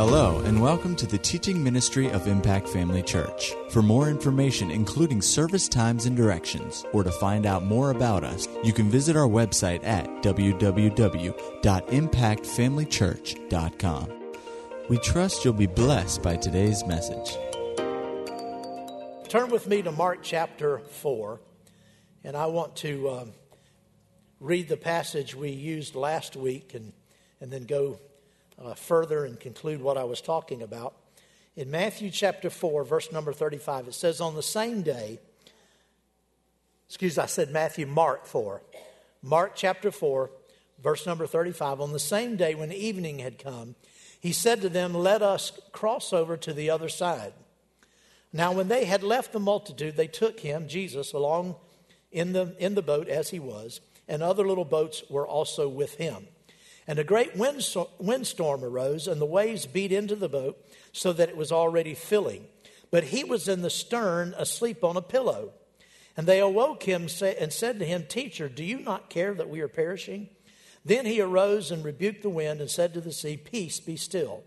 Hello, and welcome to the teaching ministry of Impact Family Church. For more information, including service times and directions, or to find out more about us, you can visit our website at www.impactfamilychurch.com. We trust you'll be blessed by today's message. Turn with me to Mark chapter 4, and I want to um, read the passage we used last week and, and then go uh, further and conclude what I was talking about. In Matthew chapter 4, verse number 35, it says, On the same day, excuse I said Matthew, Mark 4. Mark chapter 4, verse number 35, on the same day when evening had come, he said to them, Let us cross over to the other side. Now, when they had left the multitude, they took him, Jesus, along in the, in the boat as he was, and other little boats were also with him. And a great wind windstorm arose, and the waves beat into the boat so that it was already filling. But he was in the stern, asleep on a pillow. And they awoke him and said to him, Teacher, do you not care that we are perishing? Then he arose and rebuked the wind and said to the sea, Peace, be still.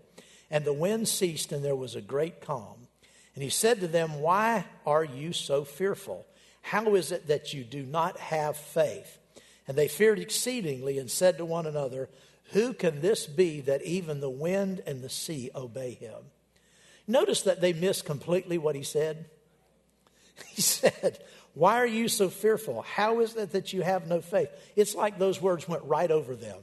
And the wind ceased, and there was a great calm. And he said to them, Why are you so fearful? How is it that you do not have faith? And they feared exceedingly and said to one another, who can this be that even the wind and the sea obey him? Notice that they missed completely what he said. He said, Why are you so fearful? How is it that you have no faith? It's like those words went right over them.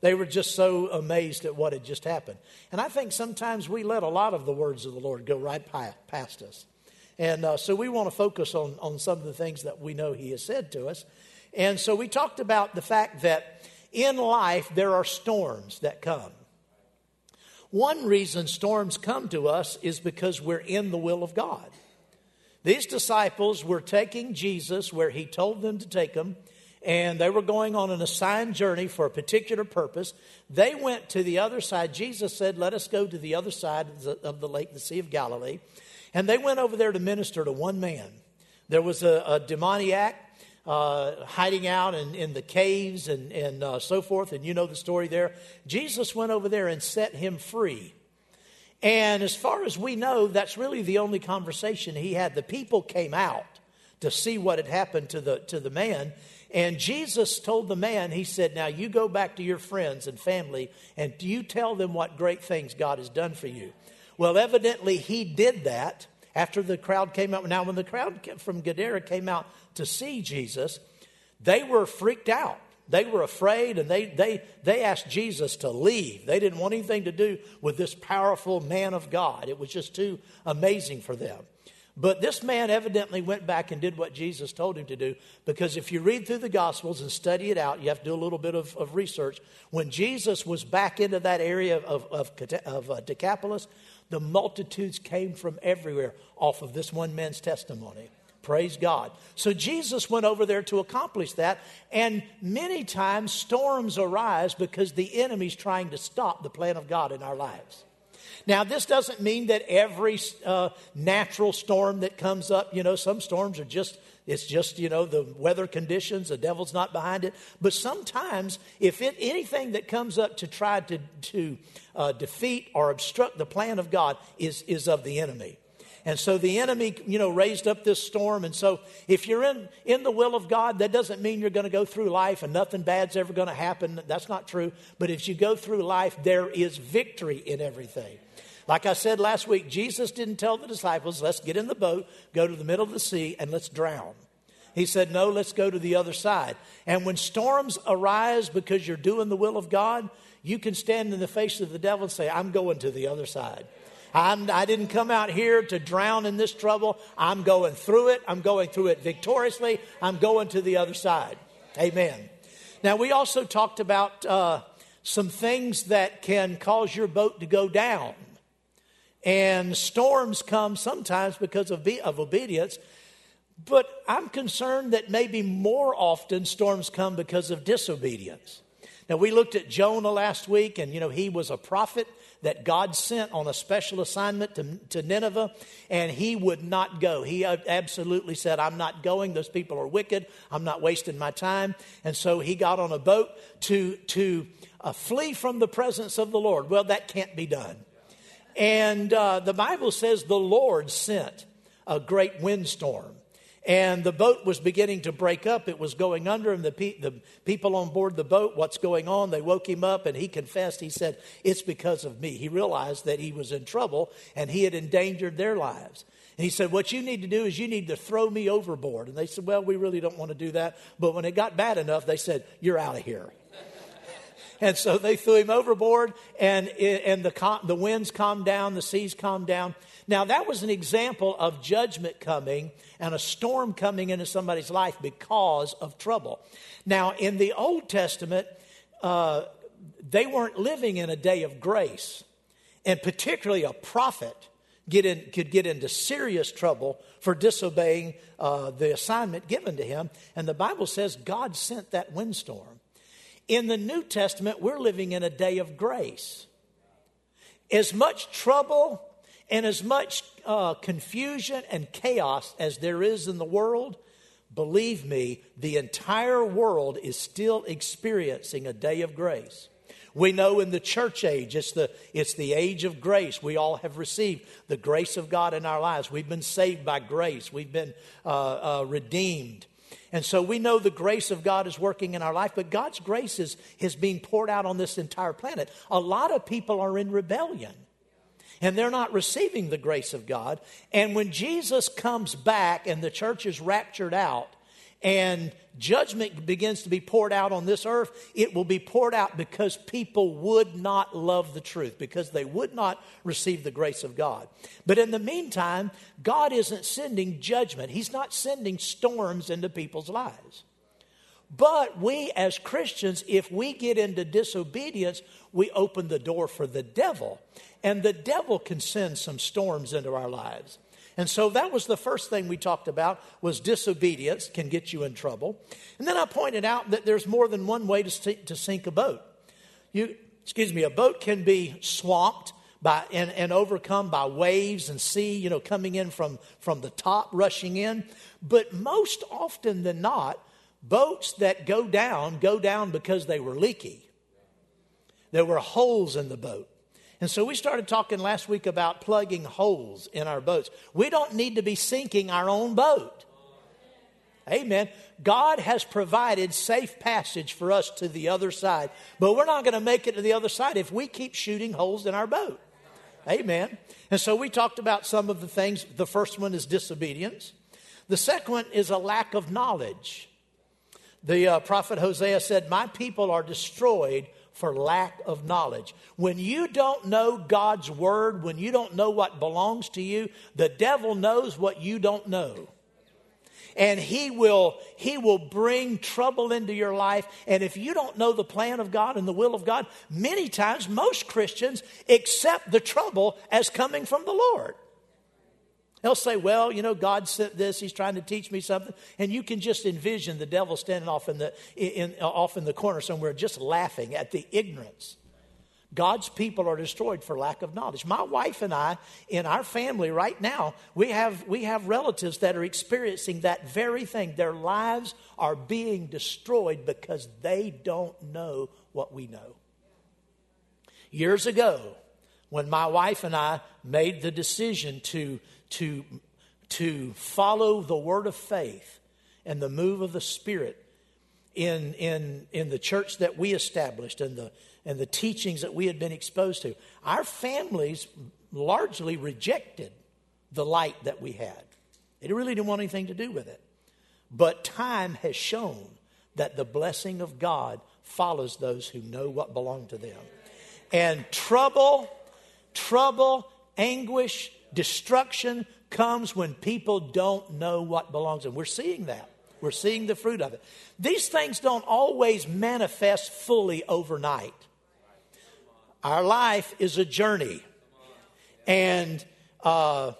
They were just so amazed at what had just happened. And I think sometimes we let a lot of the words of the Lord go right past us. And uh, so we want to focus on, on some of the things that we know He has said to us. And so we talked about the fact that in life, there are storms that come. One reason storms come to us is because we're in the will of God. These disciples were taking Jesus where he told them to take them, and they were going on an assigned journey for a particular purpose. They went to the other side. Jesus said, Let us go to the other side of the lake, the Sea of Galilee. And they went over there to minister to one man. There was a, a demoniac uh, hiding out in, in the caves and, and uh, so forth, and you know the story there. Jesus went over there and set him free. And as far as we know, that's really the only conversation he had. The people came out to see what had happened to the, to the man. And Jesus told the man, He said, Now you go back to your friends and family and you tell them what great things God has done for you. Well, evidently he did that after the crowd came out. Now, when the crowd from Gadara came out to see Jesus, they were freaked out. They were afraid and they, they, they asked Jesus to leave. They didn't want anything to do with this powerful man of God. It was just too amazing for them. But this man evidently went back and did what Jesus told him to do because if you read through the Gospels and study it out, you have to do a little bit of, of research. When Jesus was back into that area of, of, of uh, Decapolis, the multitudes came from everywhere off of this one man's testimony. Praise God. So Jesus went over there to accomplish that. And many times storms arise because the enemy's trying to stop the plan of God in our lives. Now, this doesn't mean that every uh, natural storm that comes up, you know, some storms are just, it's just, you know, the weather conditions, the devil's not behind it. But sometimes, if it, anything that comes up to try to, to uh, defeat or obstruct the plan of God is, is of the enemy. And so the enemy, you know, raised up this storm. And so if you're in, in the will of God, that doesn't mean you're going to go through life and nothing bad's ever going to happen. That's not true. But if you go through life, there is victory in everything. Like I said last week, Jesus didn't tell the disciples, let's get in the boat, go to the middle of the sea, and let's drown. He said, no, let's go to the other side. And when storms arise because you're doing the will of God, you can stand in the face of the devil and say, I'm going to the other side. I'm, I did not come out here to drown in this trouble. I'm going through it. I'm going through it victoriously. I'm going to the other side. Amen. Now, we also talked about uh, some things that can cause your boat to go down. And storms come sometimes because of, of obedience. But I'm concerned that maybe more often storms come because of disobedience. Now, we looked at Jonah last week, and you know, he was a prophet that God sent on a special assignment to, to Nineveh, and he would not go. He absolutely said, I'm not going. Those people are wicked. I'm not wasting my time. And so he got on a boat to, to uh, flee from the presence of the Lord. Well, that can't be done. And uh, the Bible says the Lord sent a great windstorm. And the boat was beginning to break up. It was going under, and the, pe- the people on board the boat, what's going on? They woke him up, and he confessed. He said, It's because of me. He realized that he was in trouble, and he had endangered their lives. And he said, What you need to do is you need to throw me overboard. And they said, Well, we really don't want to do that. But when it got bad enough, they said, You're out of here. And so they threw him overboard, and, and the, the winds calmed down, the seas calmed down. Now, that was an example of judgment coming and a storm coming into somebody's life because of trouble. Now, in the Old Testament, uh, they weren't living in a day of grace, and particularly a prophet get in, could get into serious trouble for disobeying uh, the assignment given to him. And the Bible says God sent that windstorm. In the New Testament, we're living in a day of grace. As much trouble and as much uh, confusion and chaos as there is in the world, believe me, the entire world is still experiencing a day of grace. We know in the church age, it's the, it's the age of grace. We all have received the grace of God in our lives. We've been saved by grace, we've been uh, uh, redeemed. And so we know the grace of God is working in our life, but God's grace is, is being poured out on this entire planet. A lot of people are in rebellion and they're not receiving the grace of God. And when Jesus comes back and the church is raptured out, and judgment begins to be poured out on this earth, it will be poured out because people would not love the truth, because they would not receive the grace of God. But in the meantime, God isn't sending judgment, He's not sending storms into people's lives. But we as Christians, if we get into disobedience, we open the door for the devil. And the devil can send some storms into our lives. And so that was the first thing we talked about was disobedience can get you in trouble. And then I pointed out that there's more than one way to, to sink a boat. You, excuse me, a boat can be swamped by and, and overcome by waves and sea, you know, coming in from, from the top, rushing in. But most often than not, boats that go down go down because they were leaky. There were holes in the boat. And so we started talking last week about plugging holes in our boats. We don't need to be sinking our own boat. Amen. God has provided safe passage for us to the other side, but we're not going to make it to the other side if we keep shooting holes in our boat. Amen. And so we talked about some of the things. The first one is disobedience. The second one is a lack of knowledge. The uh, prophet Hosea said, My people are destroyed for lack of knowledge. When you don't know God's word, when you don't know what belongs to you, the devil knows what you don't know. And he will he will bring trouble into your life and if you don't know the plan of God and the will of God, many times most Christians accept the trouble as coming from the Lord. They'll say, Well, you know, God sent this, He's trying to teach me something. And you can just envision the devil standing off in the, in, uh, off in the corner somewhere, just laughing at the ignorance. God's people are destroyed for lack of knowledge. My wife and I, in our family right now, we have, we have relatives that are experiencing that very thing. Their lives are being destroyed because they don't know what we know. Years ago, when my wife and I made the decision to to, to follow the word of faith and the move of the Spirit in, in, in the church that we established and the, and the teachings that we had been exposed to. Our families largely rejected the light that we had. They really didn't want anything to do with it. But time has shown that the blessing of God follows those who know what belong to them. And trouble, trouble, anguish, Destruction comes when people don't know what belongs to them. We're seeing that. We're seeing the fruit of it. These things don't always manifest fully overnight. Our life is a journey. And uh,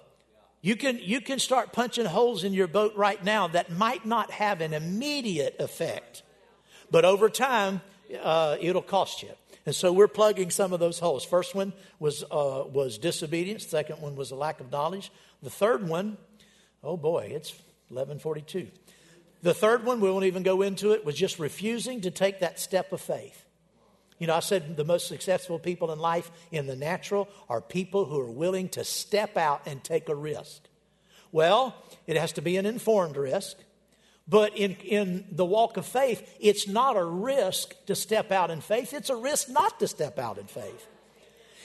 you, can, you can start punching holes in your boat right now that might not have an immediate effect. But over time, uh, it'll cost you. And so we're plugging some of those holes. First one was, uh, was disobedience. Second one was a lack of knowledge. The third one, oh boy, it's 1142. The third one, we won't even go into it, was just refusing to take that step of faith. You know, I said the most successful people in life in the natural are people who are willing to step out and take a risk. Well, it has to be an informed risk. But in, in the walk of faith, it's not a risk to step out in faith, it's a risk not to step out in faith.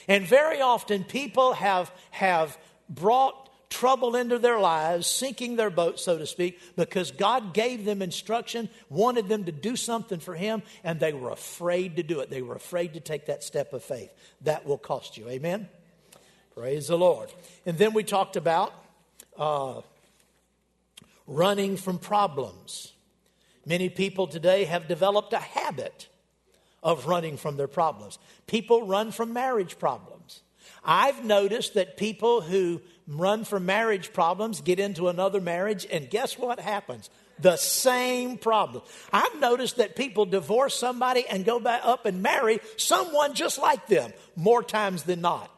And very often people have, have brought trouble into their lives, sinking their boat, so to speak, because God gave them instruction, wanted them to do something for Him, and they were afraid to do it. They were afraid to take that step of faith. That will cost you. Amen? Praise the Lord. And then we talked about uh, running from problems. Many people today have developed a habit of running from their problems. People run from marriage problems. I've noticed that people who run from marriage problems get into another marriage, and guess what happens? The same problem. I've noticed that people divorce somebody and go back up and marry someone just like them more times than not.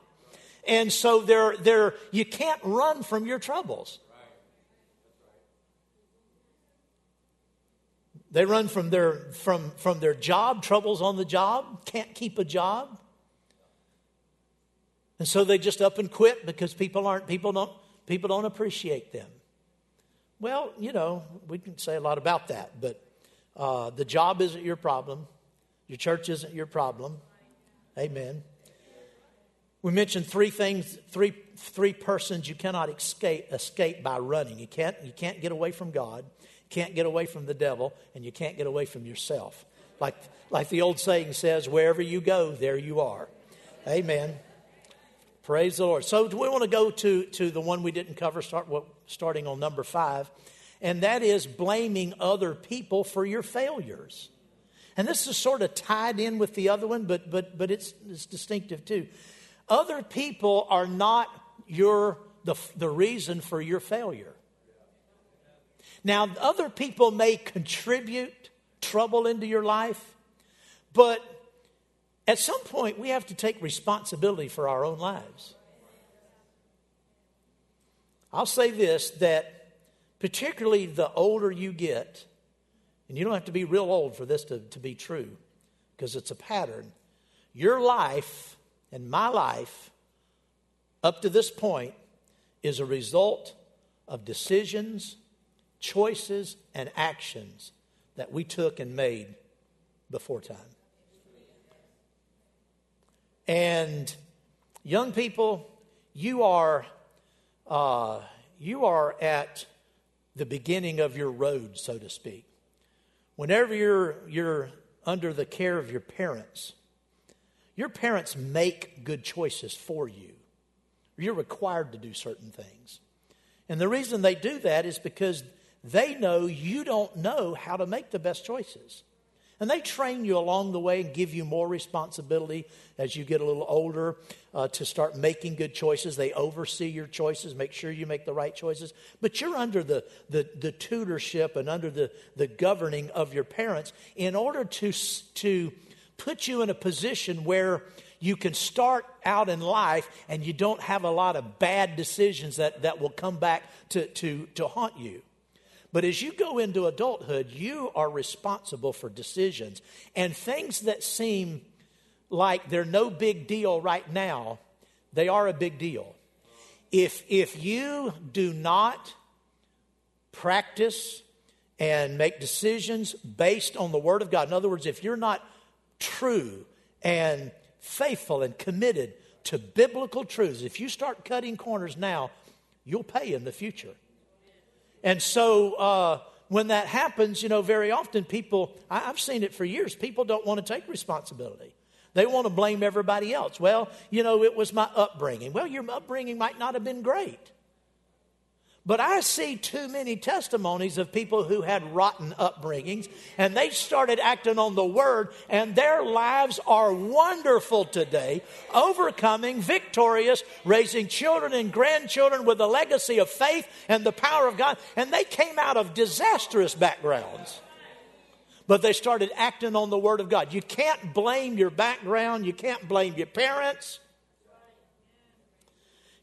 And so they're, they're, you can't run from your troubles. They run from their, from, from their job, troubles on the job, can't keep a job. And so they just up and quit because people aren't people don't people don't appreciate them. Well, you know, we can say a lot about that, but uh, the job isn't your problem. Your church isn't your problem. Amen. We mentioned three things, three three persons you cannot escape escape by running. You can't you can't get away from God, can't get away from the devil, and you can't get away from yourself. Like like the old saying says, wherever you go, there you are. Amen. Praise the Lord. So we want to go to, to the one we didn't cover, start, starting on number five, and that is blaming other people for your failures. And this is sort of tied in with the other one, but, but, but it's, it's distinctive too. Other people are not your, the, the reason for your failure. Now, other people may contribute trouble into your life, but at some point, we have to take responsibility for our own lives. I'll say this that particularly the older you get, and you don't have to be real old for this to, to be true, because it's a pattern. Your life and my life, up to this point, is a result of decisions, choices, and actions that we took and made before time. And young people, you are, uh, you are at the beginning of your road, so to speak. Whenever you're, you're under the care of your parents, your parents make good choices for you. You're required to do certain things. And the reason they do that is because they know you don't know how to make the best choices. And they train you along the way and give you more responsibility as you get a little older uh, to start making good choices. They oversee your choices, make sure you make the right choices. But you're under the, the, the tutorship and under the, the governing of your parents in order to, to put you in a position where you can start out in life and you don't have a lot of bad decisions that, that will come back to, to, to haunt you. But as you go into adulthood, you are responsible for decisions. And things that seem like they're no big deal right now, they are a big deal. If, if you do not practice and make decisions based on the Word of God, in other words, if you're not true and faithful and committed to biblical truths, if you start cutting corners now, you'll pay in the future. And so uh, when that happens, you know, very often people, I, have seen it for years, people don't want to take responsibility. They want to blame everybody else. Well, you know, it was my upbringing. Well, your upbringing might not have been great. But I see too many testimonies of people who had rotten upbringings and they started acting on the word, and their lives are wonderful today, overcoming, victorious, raising children and grandchildren with a legacy of faith and the power of God. And they came out of disastrous backgrounds. But they started acting on the word of God. You can't blame your background, you can't blame your parents,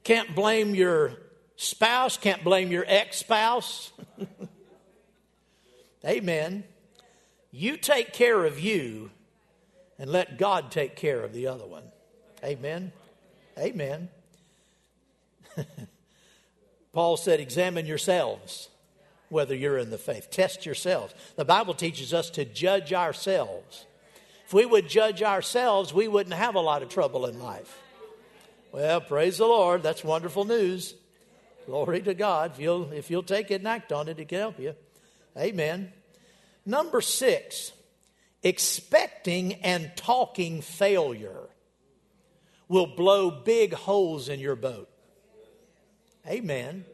can't blame your spouse, can't blame your ex spouse. Amen. You take care of you, and let God take care of the other one. Amen. Amen. Paul said, Examine yourselves whether you're in the faith. Test yourselves. The Bible teaches us to judge ourselves. If we would judge ourselves, we wouldn't have a lot of trouble in life. Well, praise the Lord. That's wonderful news. Glory to God. If you'll, if you'll take it and act on it, it can help you. Amen. Number six, expecting and talking failure will blow big holes in your boat. Amen.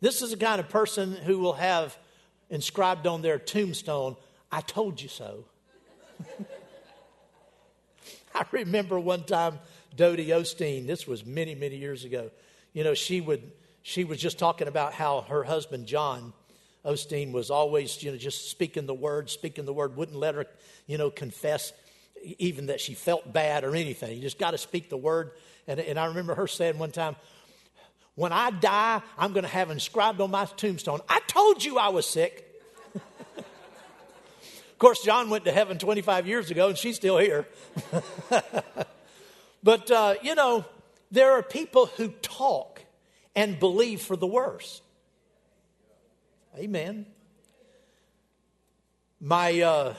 This is the kind of person who will have inscribed on their tombstone, I told you so. I remember one time Dodie Osteen, this was many, many years ago. You know, she would she was just talking about how her husband John Osteen was always, you know, just speaking the word, speaking the word, wouldn't let her, you know, confess even that she felt bad or anything. You just got to speak the word. And, and I remember her saying one time, when I die, I'm going to have inscribed on my tombstone, I told you I was sick. of course, John went to heaven 25 years ago, and she's still here. but, uh, you know, there are people who talk and believe for the worst. Amen. My, uh,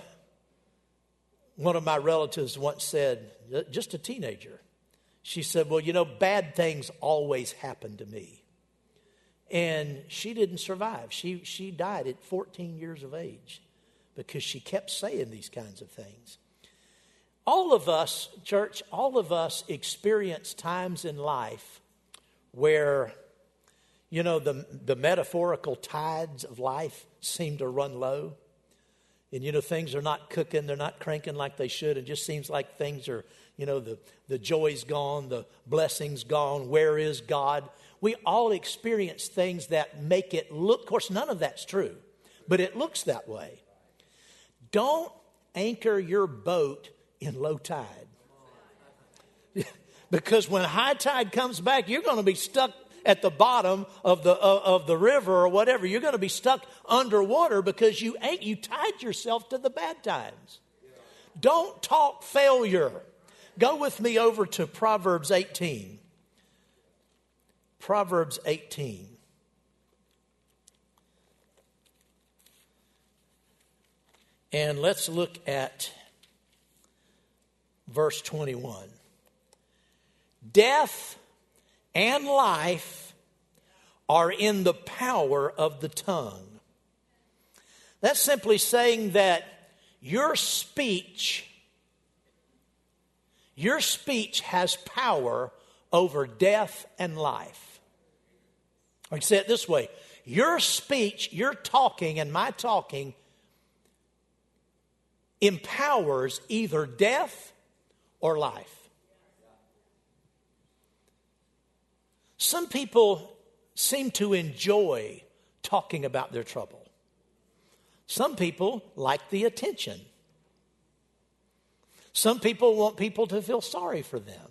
one of my relatives once said, just a teenager, she said, Well, you know, bad things always happen to me. And she didn't survive. She, she died at 14 years of age because she kept saying these kinds of things. All of us, church, all of us experience times in life where, you know, the, the metaphorical tides of life seem to run low. And, you know, things are not cooking, they're not cranking like they should. It just seems like things are you know, the, the joy's gone, the blessing's gone, where is God? We all experience things that make it look, of course, none of that's true, but it looks that way. Don't anchor your boat in low tide. because when high tide comes back, you're going to be stuck at the bottom of the, uh, of the river or whatever. You're going to be stuck underwater because you, you tied yourself to the bad times. Don't talk failure. Go with me over to Proverbs 18. Proverbs 18. And let's look at verse 21. Death and life are in the power of the tongue. That's simply saying that your speech your speech has power over death and life. I can say it this way your speech, your talking, and my talking empowers either death or life. Some people seem to enjoy talking about their trouble. Some people like the attention. Some people want people to feel sorry for them.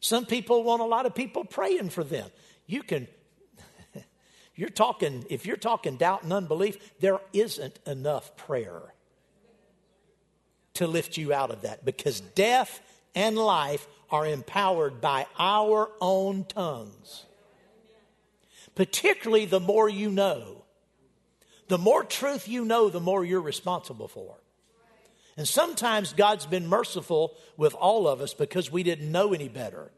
Some people want a lot of people praying for them. You can, you're talking, if you're talking doubt and unbelief, there isn't enough prayer to lift you out of that because death and life are empowered by our own tongues. Particularly the more you know. The more truth you know, the more you're responsible for. And sometimes God's been merciful with all of us because we didn't know any better.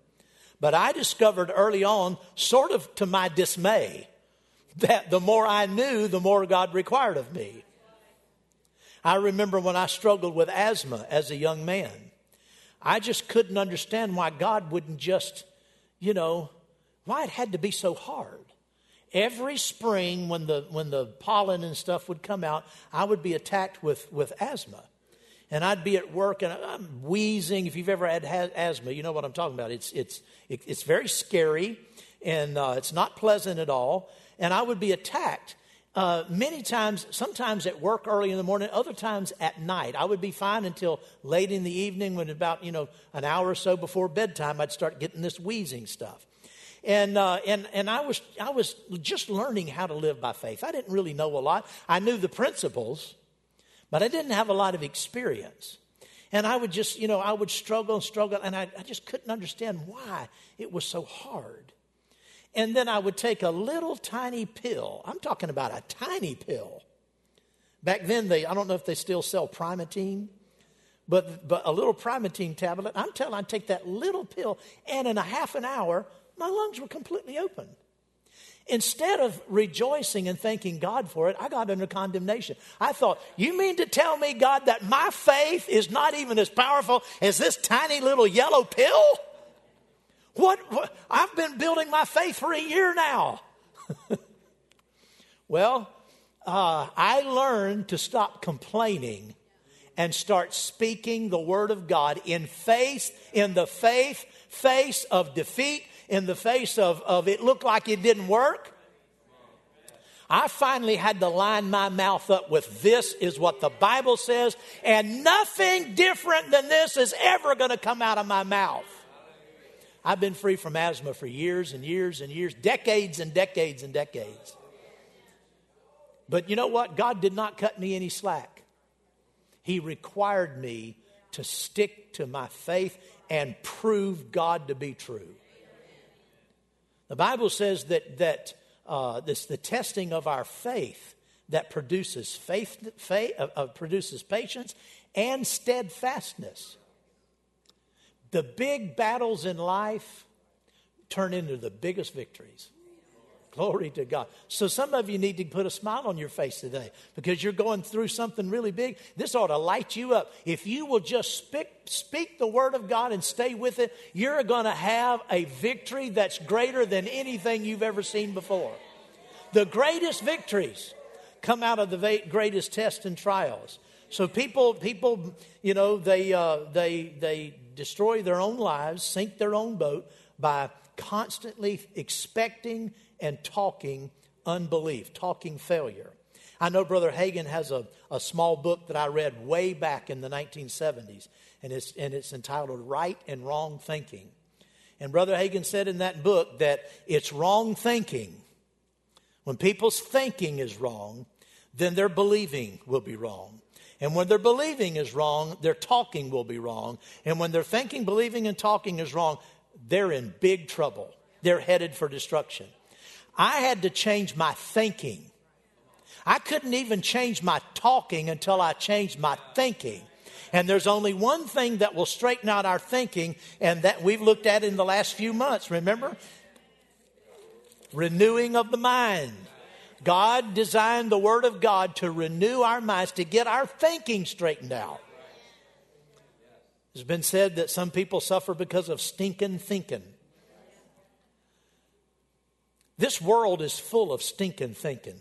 But I discovered early on, sort of to my dismay, that the more I knew, the more God required of me. I remember when I struggled with asthma as a young man. I just couldn't understand why God wouldn't just, you know, why it had to be so hard. Every spring, when the, when the pollen and stuff would come out, I would be attacked with, with asthma and I'd be at work and I'm wheezing. If you've ever had asthma, you know what I'm talking about. It's, it's, it's very scary and uh, it's not pleasant at all. And I would be attacked. Uh, many times, sometimes at work early in the morning, other times at night. I would be fine until late in the evening, when about you know an hour or so before bedtime, I'd start getting this wheezing stuff. And, uh, and, and I, was, I was just learning how to live by faith. I didn't really know a lot. I knew the principles, but I didn't have a lot of experience. And I would just, you know, I would struggle and struggle, and I, I just couldn't understand why it was so hard. And then I would take a little tiny pill. I'm talking about a tiny pill. Back then, they, I don't know if they still sell Primatene, but, but a little Primatene tablet. I'm telling I'd take that little pill, and in a half an hour, my lungs were completely open. Instead of rejoicing and thanking God for it, I got under condemnation. I thought, you mean to tell me, God, that my faith is not even as powerful as this tiny little yellow pill? What? what? Been building my faith for a year now. well, uh, I learned to stop complaining and start speaking the word of God in faith, in the faith, face of defeat, in the face of, of it looked like it didn't work. I finally had to line my mouth up with this is what the Bible says, and nothing different than this is ever going to come out of my mouth. I've been free from asthma for years and years and years, decades and decades and decades. But you know what? God did not cut me any slack. He required me to stick to my faith and prove God to be true. The Bible says that, that uh, this, the testing of our faith that produces faith, faith uh, uh, produces patience and steadfastness. The big battles in life turn into the biggest victories. Glory to God. So, some of you need to put a smile on your face today because you're going through something really big. This ought to light you up. If you will just speak, speak the word of God and stay with it, you're going to have a victory that's greater than anything you've ever seen before. The greatest victories come out of the greatest tests and trials. So, people, people you know, they, uh, they, they destroy their own lives, sink their own boat by constantly expecting and talking unbelief, talking failure. I know Brother Hagin has a, a small book that I read way back in the 1970s, and it's, and it's entitled Right and Wrong Thinking. And Brother Hagin said in that book that it's wrong thinking. When people's thinking is wrong, then their believing will be wrong. And when their believing is wrong, their talking will be wrong. And when their thinking, believing, and talking is wrong, they're in big trouble. They're headed for destruction. I had to change my thinking. I couldn't even change my talking until I changed my thinking. And there's only one thing that will straighten out our thinking, and that we've looked at in the last few months, remember? Renewing of the mind. God designed the Word of God to renew our minds, to get our thinking straightened out. It's been said that some people suffer because of stinking thinking. This world is full of stinking thinking.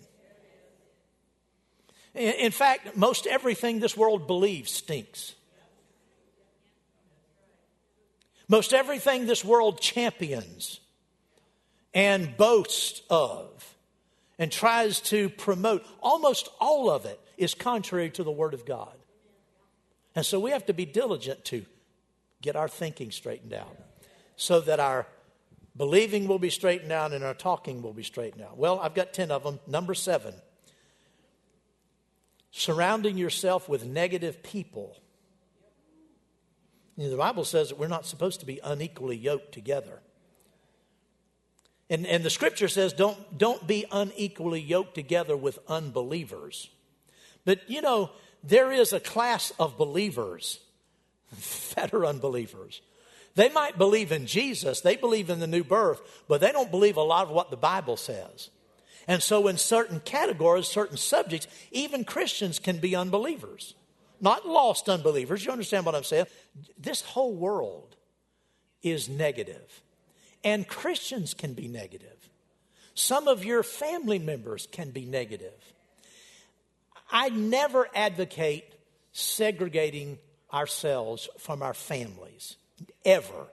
In fact, most everything this world believes stinks. Most everything this world champions and boasts of and tries to promote, almost all of it is contrary to the Word of God. And so we have to be diligent to get our thinking straightened out so that our Believing will be straightened out and our talking will be straightened out. Well, I've got 10 of them. Number seven, surrounding yourself with negative people. You know, the Bible says that we're not supposed to be unequally yoked together. And, and the scripture says don't, don't be unequally yoked together with unbelievers. But you know, there is a class of believers that are unbelievers. They might believe in Jesus, they believe in the new birth, but they don't believe a lot of what the Bible says. And so, in certain categories, certain subjects, even Christians can be unbelievers. Not lost unbelievers. You understand what I'm saying? This whole world is negative, and Christians can be negative. Some of your family members can be negative. I never advocate segregating ourselves from our families ever.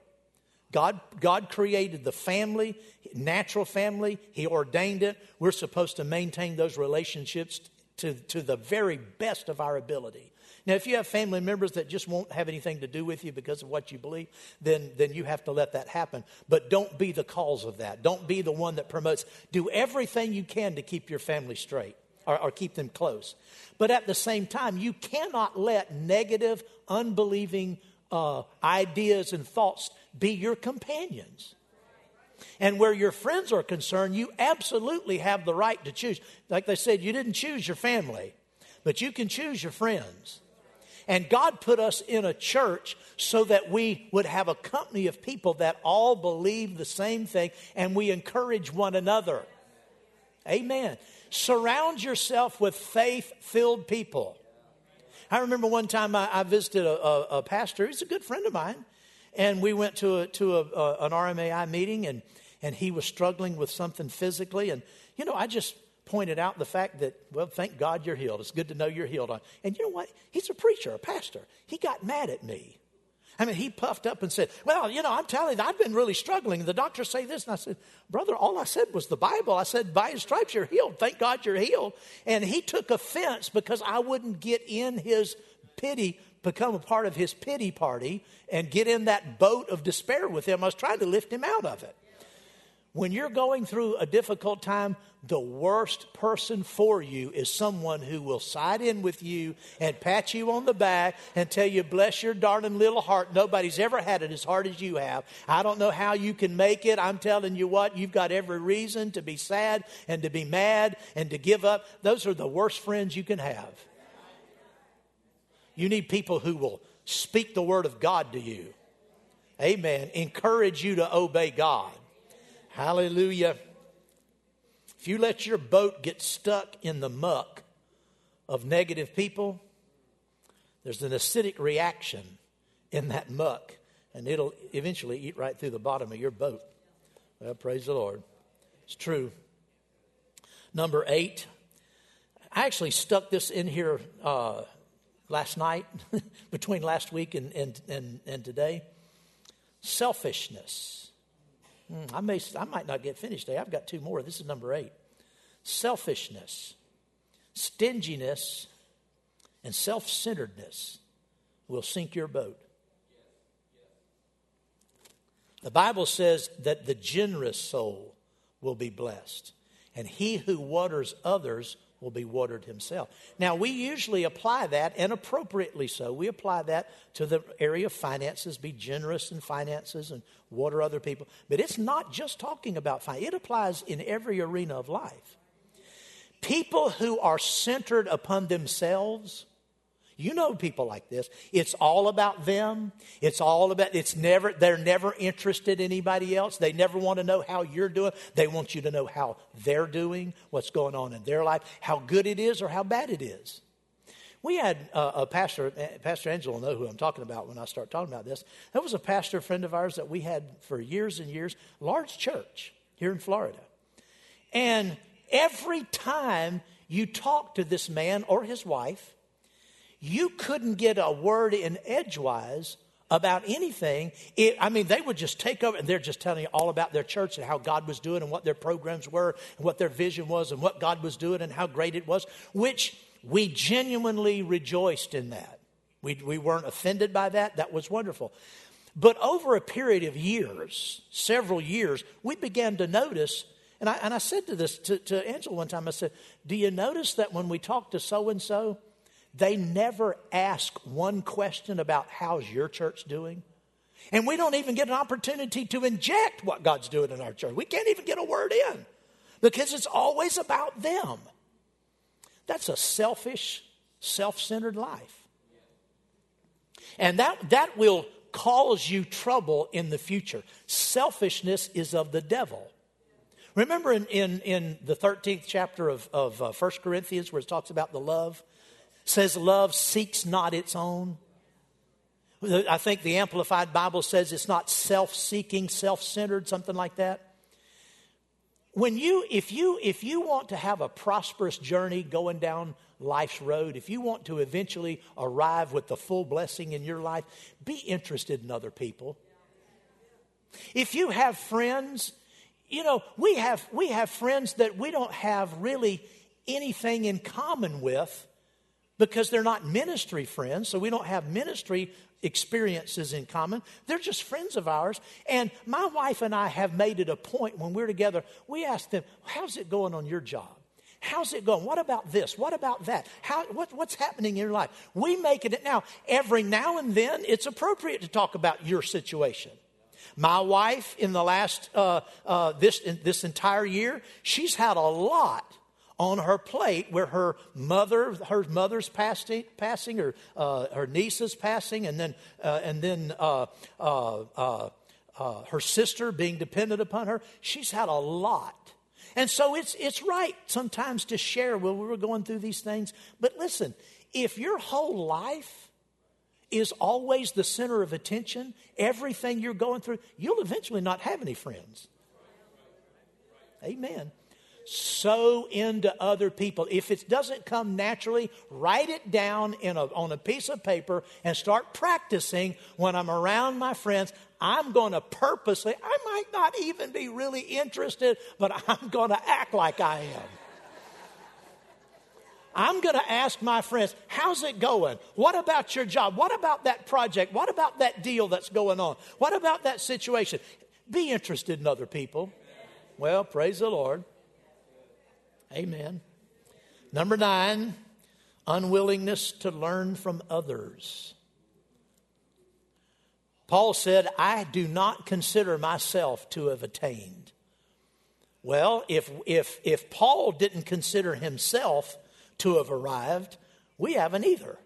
God, God created the family, natural family. He ordained it. We're supposed to maintain those relationships to, to the very best of our ability. Now, if you have family members that just won't have anything to do with you because of what you believe, then, then you have to let that happen. But don't be the cause of that. Don't be the one that promotes. Do everything you can to keep your family straight. or, or keep them close. But at the same time, you cannot let negative, unbelieving uh, ideas and thoughts be your companions. And where your friends are concerned, you absolutely have the right to choose. Like they said, you didn't choose your family, but you can choose your friends. And God put us in a church so that we would have a company of people that all believe the same thing and we encourage one another. Amen. Surround yourself with faith filled people. I remember one time I, I visited a, a, a, pastor, he's a good friend of mine, and we went to, a, to an RMAI meeting, and, and he was struggling with something physically. And, you know, I just pointed out the fact that, well, thank God you're healed. It's good to know you're healed. And you know what? He's a preacher, a pastor. He got mad at me. I mean, he puffed up and said, Well, you know, I'm telling you, I've been really struggling. The doctors say this. And I said, Brother, all I said was the Bible. I said, By his stripes you're healed. Thank God you're healed. And he took offense because I wouldn't get in his pity, become a part of his pity party, and get in that boat of despair with him. I was trying to lift him out of it. When you're going through a difficult time, the worst person for you is someone who will side in with you and pat you on the back and tell you, Bless your darling little heart. Nobody's ever had it as hard as you have. I don't know how you can make it. I'm telling you what, you've got every reason to be sad and to be mad and to give up. Those are the worst friends you can have. You need people who will speak the word of God to you. Amen. Encourage you to obey God. Hallelujah. If you let your boat get stuck in the muck of negative people, there's an acidic reaction in that muck, and it'll eventually eat right through the bottom of your boat. Well, praise the Lord. It's true. Number eight, I actually stuck this in here uh, last night, between last week and, and, and, and today. Selfishness. Hmm, I, may, I might not get finished today. I've got two more. This is number eight. Selfishness, stinginess, and self centeredness will sink your boat. The Bible says that the generous soul will be blessed, and he who waters others will be watered himself. Now, we usually apply that, and appropriately so. We apply that to the area of finances, be generous in finances and water other people. But it's not just talking about finance, it applies in every arena of life. People who are centered upon themselves you know people like this. It's all about them. It's all about, it's never, they're never interested in anybody else. They never want to know how you're doing. They want you to know how they're doing, what's going on in their life, how good it is or how bad it is. We had uh, a pastor, uh, Pastor Angela know who I'm talking about when I start talking about this. That was a pastor friend of ours that we had for years and years, large church here in Florida. And every time you talk to this man or his wife, you couldn't get a word in edgewise about anything. It, I mean, they would just take over and they're just telling you all about their church and how God was doing and what their programs were and what their vision was and what God was doing and how great it was, which we genuinely rejoiced in that. We, we weren't offended by that. That was wonderful. But over a period of years, several years, we began to notice, and I, and I said to this to, to Angela one time, I said, Do you notice that when we talk to so and so, they never ask one question about how's your church doing. And we don't even get an opportunity to inject what God's doing in our church. We can't even get a word in because it's always about them. That's a selfish, self centered life. And that, that will cause you trouble in the future. Selfishness is of the devil. Remember in, in, in the 13th chapter of, of uh, 1 Corinthians where it talks about the love? Says love seeks not its own. I think the Amplified Bible says it's not self seeking, self centered, something like that. When you, if you, if you want to have a prosperous journey going down life's road, if you want to eventually arrive with the full blessing in your life, be interested in other people. If you have friends, you know, we have, we have friends that we don't have really anything in common with, because they're not ministry friends, so we don't have ministry experiences in common. They're just friends of ours. And my wife and I have made it a point when we're together, we ask them, How's it going on your job? How's it going? What about this? What about that? How, what, what's happening in your life? We make it now. Every now and then, it's appropriate to talk about your situation. My wife, in the last uh, uh, this this entire year, she's had a lot on her plate where her mother, her mother's passing, passing or uh, her niece is passing, and then uh, and then uh, uh, uh, her sister being dependent upon her. She's had a lot. And so it's, it's right sometimes to share when we're going through these things. But listen, if your whole life is always the center of attention, everything you're going through, you'll eventually not have any friends. Amen sow into other people. If it doesn't come naturally, write it down a, on a piece of paper and start practicing when I'm around my friends. I'm going to purposely, I might not even be really interested, but I'm going to act like I am. I'm going to ask my friends, how's it going? What about your job? What about that project? What about that deal that's going on? What about that situation? Be interested in other people. Well, praise the Lord. Amen. Number nine, unwillingness to learn from others. Paul said, I do not consider myself to have attained. Well, if, if, if Paul didn't consider himself to have arrived, we haven't either.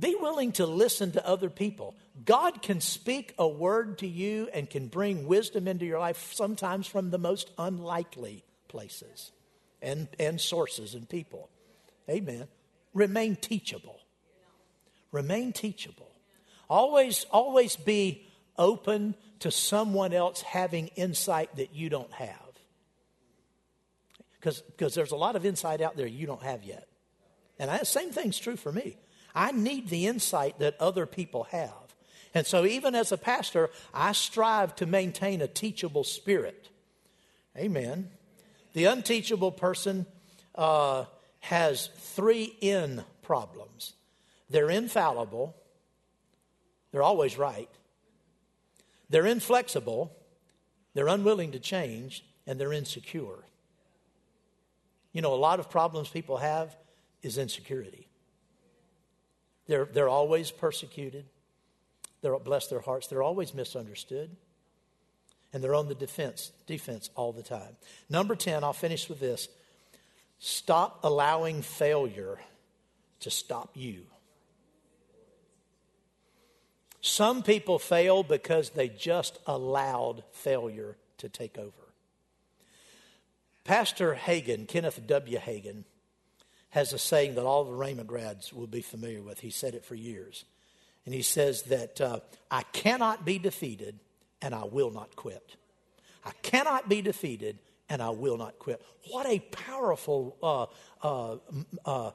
Be willing to listen to other people. God can speak a word to you and can bring wisdom into your life sometimes from the most unlikely places and, and sources and people. Amen. Remain teachable. Remain teachable. Always, always be open to someone else having insight that you don't have. Because there's a lot of insight out there you don't have yet. And the same thing's true for me. I need the insight that other people have. And so, even as a pastor, I strive to maintain a teachable spirit. Amen. The unteachable person uh, has three in problems they're infallible, they're always right, they're inflexible, they're unwilling to change, and they're insecure. You know, a lot of problems people have is insecurity. They're, they're always persecuted. They're, bless their hearts, they're always misunderstood. And they're on the defense, defense all the time. Number 10, I'll finish with this. Stop allowing failure to stop you. Some people fail because they just allowed failure to take over. Pastor Hagin, Kenneth W. Hagin, has a saying that all the Rhema grads will be familiar with. He said it for years. And he says that uh, I cannot be defeated and I will not quit. I cannot be defeated and I will not quit. What a powerful uh, uh, uh,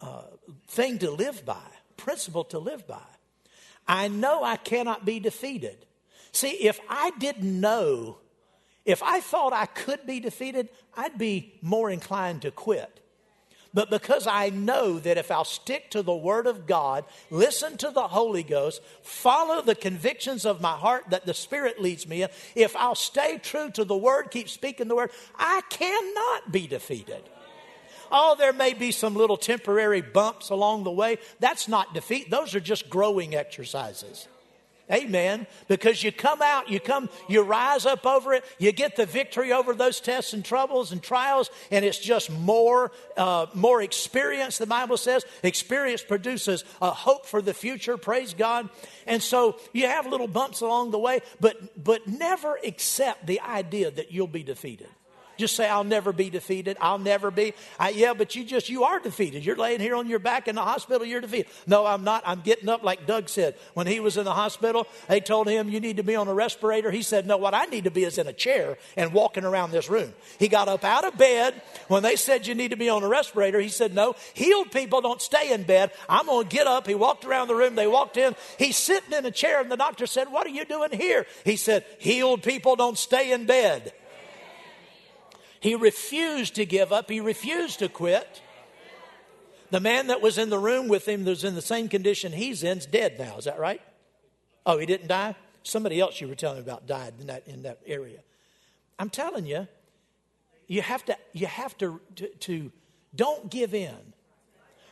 uh thing to live by, principle to live by. I know I cannot be defeated. See, if I didn't know, if I thought I could be defeated, I'd be more inclined to quit but because I know that if I'll stick to the Word of God, listen to the Holy Ghost, follow the convictions of my heart that the Spirit leads me in, if I'll stay true to the Word, keep speaking the Word, I cannot be defeated. Oh, there may be some little temporary bumps along the way. That's not defeat, those are just growing exercises. Amen. Because you come out, you come, you rise up over it, you get the victory over those tests and troubles and trials, and it's just more, uh, more experience. The Bible says experience produces a hope for the future. Praise God. And so you have little bumps along the way, but but never accept the idea that you'll be defeated. Just say, I'll never be defeated. I'll never be. I, yeah, but you just, you are defeated. You're laying here on your back in the hospital, you're defeated. No, I'm not. I'm getting up like Doug said. When he was in the hospital, they told him, you need to be on a respirator. He said, no, what I need to be is in a chair and walking around this room. He got up out of bed. When they said you need to be on a respirator, he said, no, healed people don't stay in bed. I'm going to get up. He walked around the room. They walked in. He's sitting in a chair and the doctor said, what are you doing here? He said, healed people don't stay in bed. He refused to give up, he refused to quit. The man that was in the room with him, that was in the same condition he's in, is dead now. Is that right? Oh, he didn't die? Somebody else you were telling me about died in that, in that area. I'm telling you, you have to, you have to, to, to don't give in.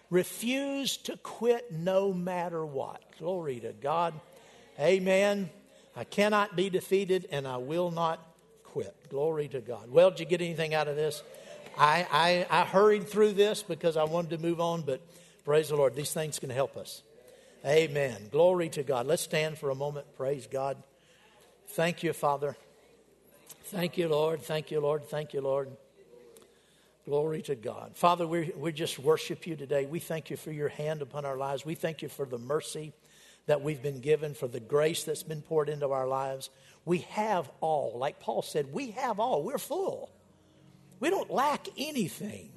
Refuse to quit no matter what. Glory to God. Amen. I cannot be defeated and I will not quit. Glory to God. Well, did you get anything out of this? I, I, I hurried through this because I wanted to move on, but praise the Lord. These things can help us. Amen. Glory to God. Let's stand for a moment. Praise God. Thank you, Father. Thank you, Lord. Thank you, Lord. Thank you, Lord. Glory to God. Father, we, we just worship you today. We thank you for your hand upon our lives. We thank you for the mercy that we've been given, for the grace that's been poured into our lives. We have all. Like Paul said, we have all. We're full. We don't lack anything.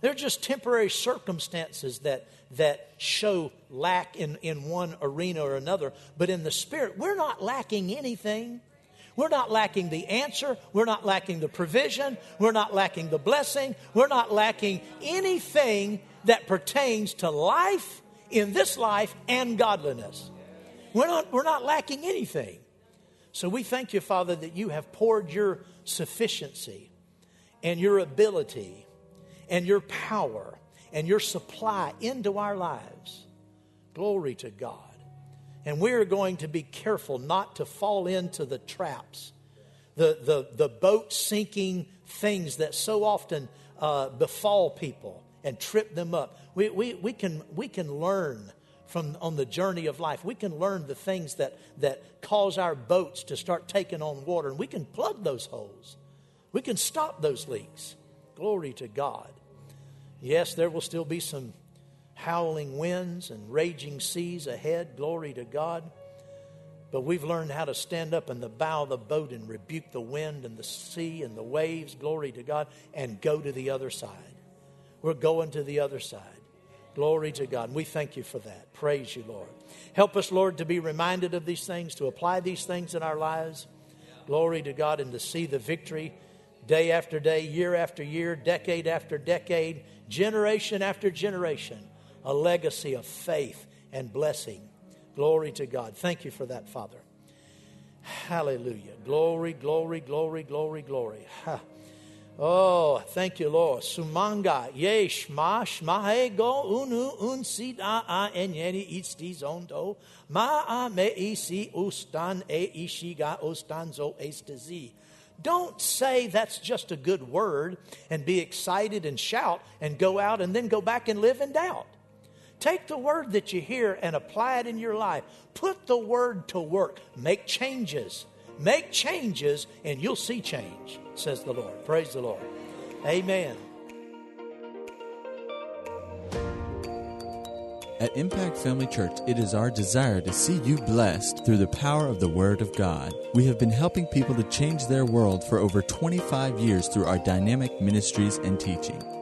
They're just temporary circumstances that, that show lack in, in one arena or another. But in the spirit, we're not lacking anything. We're not lacking the answer. We're not lacking the provision. We're not lacking the blessing. We're not lacking anything that pertains to life in this life and godliness. We're not, we're not lacking anything. So we thank you, Father, that you have poured your sufficiency and your ability and your power and your supply into our lives. Glory to God. And we're going to be careful not to fall into the traps, the, the, the boat sinking things that so often uh, befall people and trip them up. We, we, we, can, we can learn from on the journey of life. We can learn the things that, that cause our boats to start taking on water, and we can plug those holes. We can stop those leaks. Glory to God. Yes, there will still be some howling winds and raging seas ahead. Glory to God. But we've learned how to stand up in the bow of the boat and rebuke the wind and the sea and the waves. Glory to God. And go to the other side. We're going to the other side. Glory to God. And we thank you for that. Praise you, Lord. Help us, Lord, to be reminded of these things, to apply these things in our lives. Glory to God and to see the victory day after day, year after year, decade after decade, generation after generation, a legacy of faith and blessing. Glory to God. Thank you for that, Father. Hallelujah. Glory, glory, glory, glory, glory. Ha. Oh, thank you, Lord. Sumanga, yesh, mash, shmahe, go, unu, un, da, a, enyeni, isti, zondo, ma, a, me, isi, ustan, e, ishiga, ustanzo, estezi. Don't say that's just a good word and be excited and shout and go out and then go back and live in doubt. Take the word that you hear and apply it in your life. Put the word to work. Make changes. Make changes and you'll see change, says the Lord. Praise the Lord. Amen. At Impact Family Church, it is our desire to see you blessed through the power of the Word of God. We have been helping people to change their world for over 25 years through our dynamic ministries and teaching.